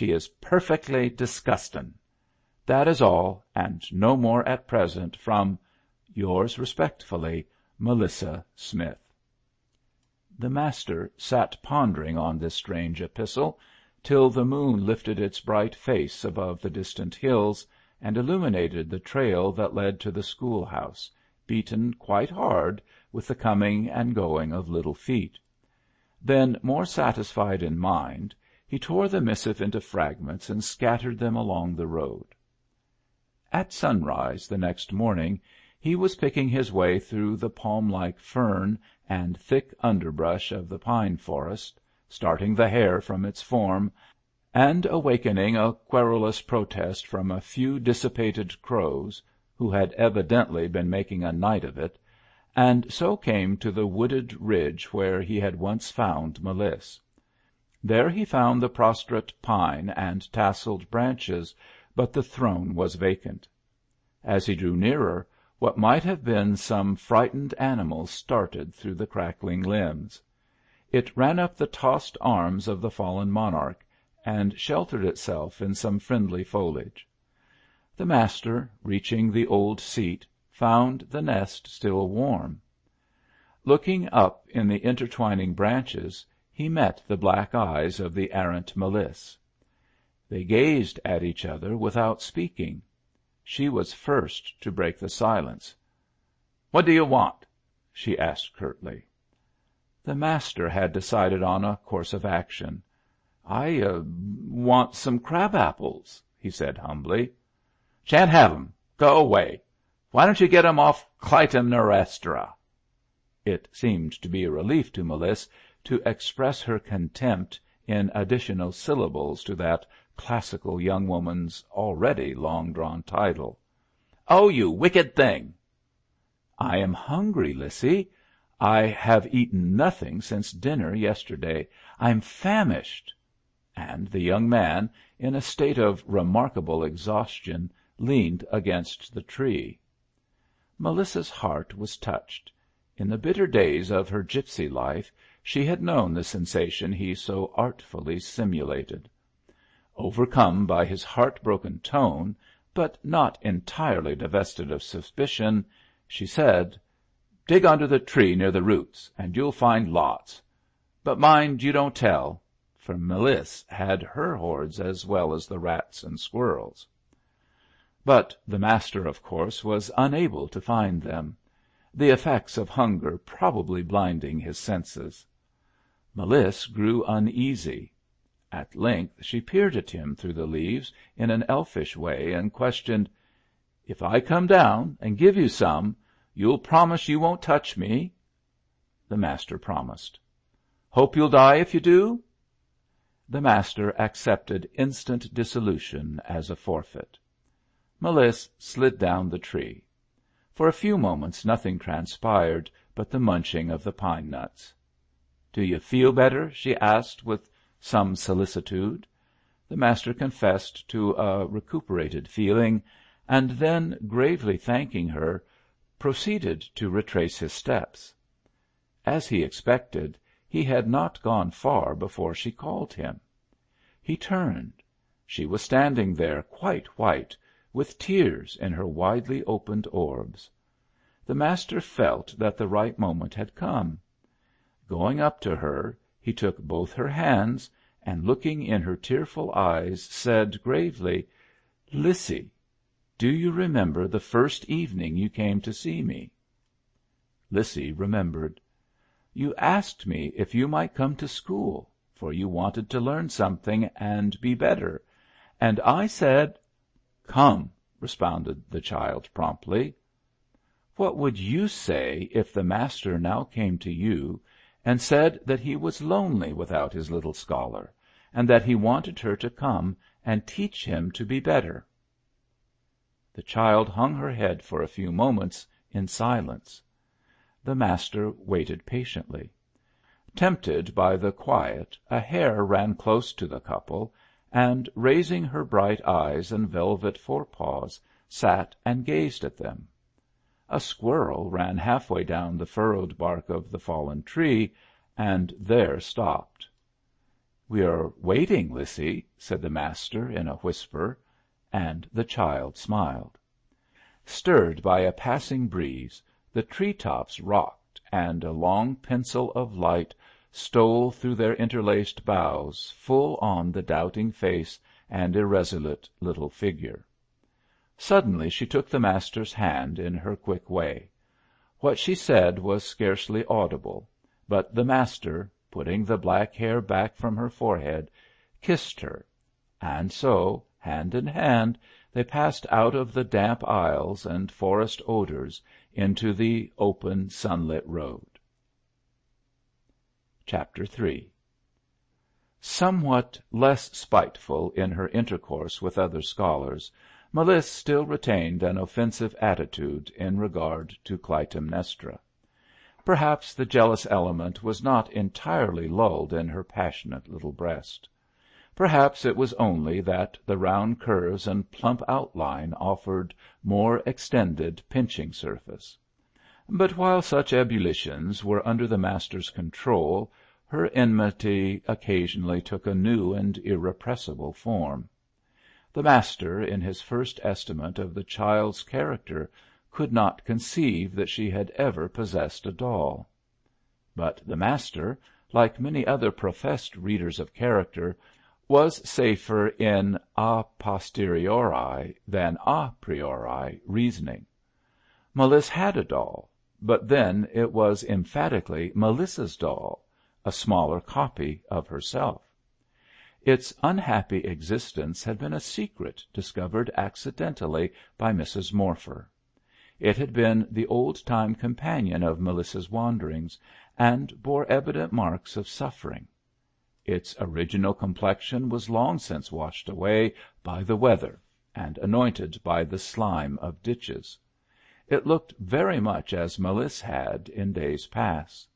She is perfectly disgusting. That is all, and no more at present from yours respectfully, Melissa Smith. The master sat pondering on this strange epistle till the moon lifted its bright face above the distant hills and illuminated the trail that led to the schoolhouse, beaten quite hard with the coming and going of little feet. Then, more satisfied in mind, he tore the missive into fragments and scattered them along the road. At sunrise the next morning he was picking his way through the palm-like fern and thick underbrush of the pine forest, starting the hare from its form, and awakening a querulous protest from a few dissipated crows, who had evidently been making a night of it, and so came to the wooded ridge where he had once found M'liss. There he found the prostrate pine and tasseled branches, but the throne was vacant. As he drew nearer, what might have been some frightened animal started through the crackling limbs. It ran up the tossed arms of the fallen monarch, and sheltered itself in some friendly foliage. The master, reaching the old seat, found the nest still warm. Looking up in the intertwining branches, he met the black eyes of the errant M'liss. They gazed at each other without speaking. She was first to break the silence. "What do you want?" she asked curtly. The master had decided on a course of action. "I uh want some crab apples," he said humbly. "Shan't have 'em. Go away. Why don't you get 'em off Clytemnestra?" It seemed to be a relief to M'liss to express her contempt in additional syllables to that classical young woman's already long drawn title. "Oh, you wicked thing!" "I am hungry, Lissy. I have eaten nothing since dinner yesterday. I'm famished." And the young man, in a state of remarkable exhaustion, leaned against the tree. Melissa's heart was touched. In the bitter days of her gipsy life she had known the sensation he so artfully simulated. Overcome by his heart-broken tone, but not entirely divested of suspicion, she said, "Dig under the tree near the roots, and you'll find lots. But mind you don't tell," for M'liss had her hoards as well as the rats and squirrels. But the master, of course, was unable to find them the effects of hunger probably blinding his senses. M'liss grew uneasy. At length she peered at him through the leaves in an elfish way, and questioned, "If I come down and give you some, you'll promise you won't touch me?" The master promised. "Hope you'll die if you do?" The master accepted instant dissolution as a forfeit. M'liss slid down the tree. For a few moments nothing transpired but the munching of the pine nuts. "Do you feel better?" she asked with some solicitude. The master confessed to a recuperated feeling, and then, gravely thanking her, proceeded to retrace his steps. As he expected, he had not gone far before she called him. He turned. She was standing there quite white, with tears in her widely opened orbs. The master felt that the right moment had come. Going up to her, he took both her hands and looking in her tearful eyes, said gravely, "Lissy, do you remember the first evening you came to see me?" Lissy remembered. "You asked me if you might come to school, for you wanted to learn something and be better, and I said—" "Come," responded the child, promptly. "What would you say if the master now came to you and said that he was lonely without his little scholar, and that he wanted her to come and teach him to be better?" The child hung her head for a few moments in silence. The master waited patiently. Tempted by the quiet a hare ran close to the couple, and, raising her bright eyes and velvet forepaws, sat and gazed at them. A squirrel ran half way down the furrowed bark of the fallen tree, and there stopped. "We are waiting, Lissy," said the master in a whisper, and the child smiled. Stirred by a passing breeze, the tree tops rocked, and a long pencil of light stole through their interlaced boughs full on the doubting face and irresolute little figure. Suddenly she took the master's hand in her quick way. What she said was scarcely audible, but the master, putting the black hair back from her forehead, kissed her; and so, hand in hand, they passed out of the damp aisles and forest odors into the open, sunlit road. Chapter III Somewhat less spiteful in her intercourse with other scholars, M'liss still retained an offensive attitude in regard to Clytemnestra. Perhaps the jealous element was not entirely lulled in her passionate little breast. Perhaps it was only that the round curves and plump outline offered more extended pinching surface. But while such ebullitions were under the master's control her enmity occasionally took a new and irrepressible form. The master, in his first estimate of the child's character, could not conceive that she had ever possessed a doll. But the master, like many other professed readers of character, was safer in a posteriori than a priori reasoning. M'liss had a doll, but then it was emphatically Melissa's doll, a smaller copy of herself. Its unhappy existence had been a secret discovered accidentally by Mrs. Morpher. It had been the old time companion of Melissa's wanderings, and bore evident marks of suffering. Its original complexion was long since washed away by the weather and anointed by the slime of ditches. It looked very much as M'liss had in days past.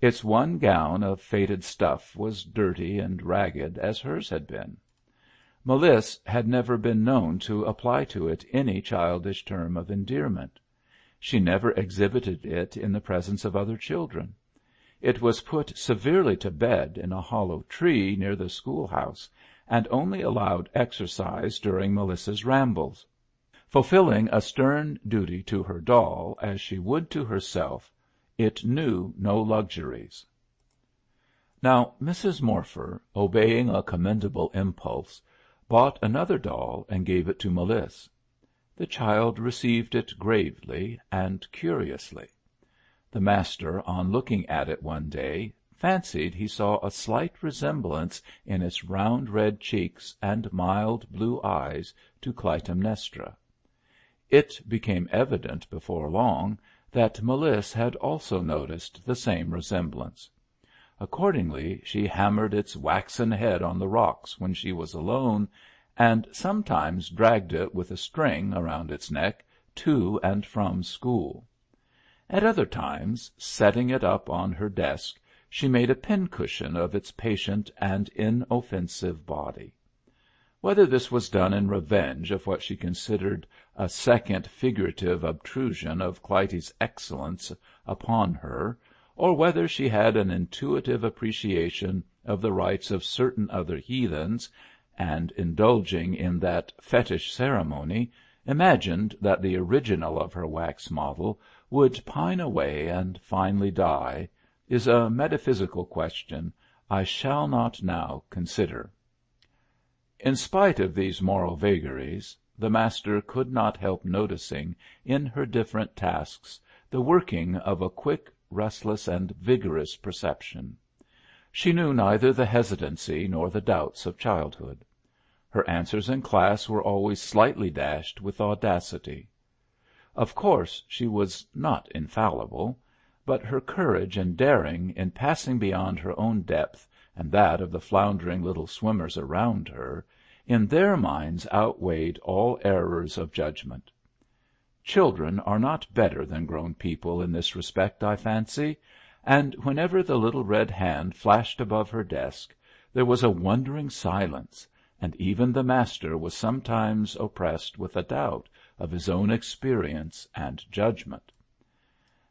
Its one gown of faded stuff was dirty and ragged as hers had been. M'liss had never been known to apply to it any childish term of endearment. She never exhibited it in the presence of other children. It was put severely to bed in a hollow tree near the schoolhouse, and only allowed exercise during Melissa's rambles. Fulfilling a stern duty to her doll as she would to herself, it knew no luxuries. Now Mrs. Morpher, obeying a commendable impulse, bought another doll and gave it to M'liss. The child received it gravely and curiously. The master, on looking at it one day, fancied he saw a slight resemblance in its round red cheeks and mild blue eyes to Clytemnestra. It became evident before long that M'liss had also noticed the same resemblance. Accordingly she hammered its waxen head on the rocks when she was alone, and sometimes dragged it with a string around its neck to and from school. At other times, setting it up on her desk, she made a pincushion of its patient and inoffensive body. Whether this was done in revenge of what she considered a second figurative obtrusion of Clytie's excellence upon her, or whether she had an intuitive appreciation of the rites of certain other heathens, and, indulging in that fetish ceremony, imagined that the original of her wax model would pine away and finally die, is a metaphysical question I shall not now consider. In spite of these moral vagaries, the Master could not help noticing in her different tasks the working of a quick, restless, and vigorous perception. She knew neither the hesitancy nor the doubts of childhood. Her answers in class were always slightly dashed with audacity. Of course she was not infallible, but her courage and daring in passing beyond her own depth and that of the floundering little swimmers around her, in their minds outweighed all errors of judgment. Children are not better than grown people in this respect, I fancy, and whenever the little red hand flashed above her desk, there was a wondering silence, and even the Master was sometimes oppressed with a doubt of his own experience and judgment.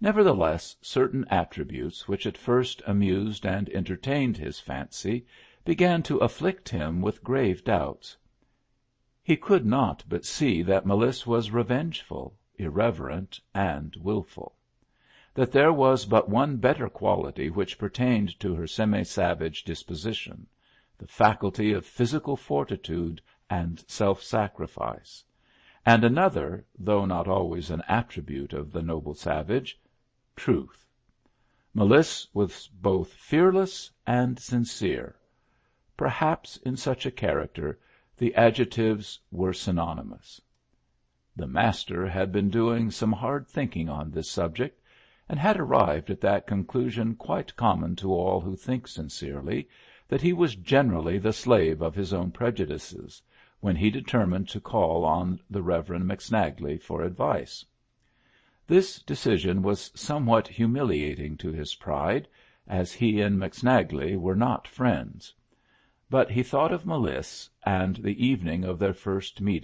Nevertheless, certain attributes which at first amused and entertained his fancy began to afflict him with grave doubts. He could not but see that M'liss was revengeful, irreverent, and wilful; that there was but one better quality which pertained to her semi savage disposition the faculty of physical fortitude and self sacrifice; and another, though not always an attribute of the noble savage truth. M'liss was both fearless and sincere. Perhaps in such a character the adjectives were synonymous. The Master had been doing some hard thinking on this subject, and had arrived at that conclusion quite common to all who think sincerely, that he was generally the slave of his own prejudices, when he determined to call on the Reverend McSnagley for advice. This decision was somewhat humiliating to his pride, as he and McSnagley were not friends. But he thought of M'liss, and the evening of their first meeting.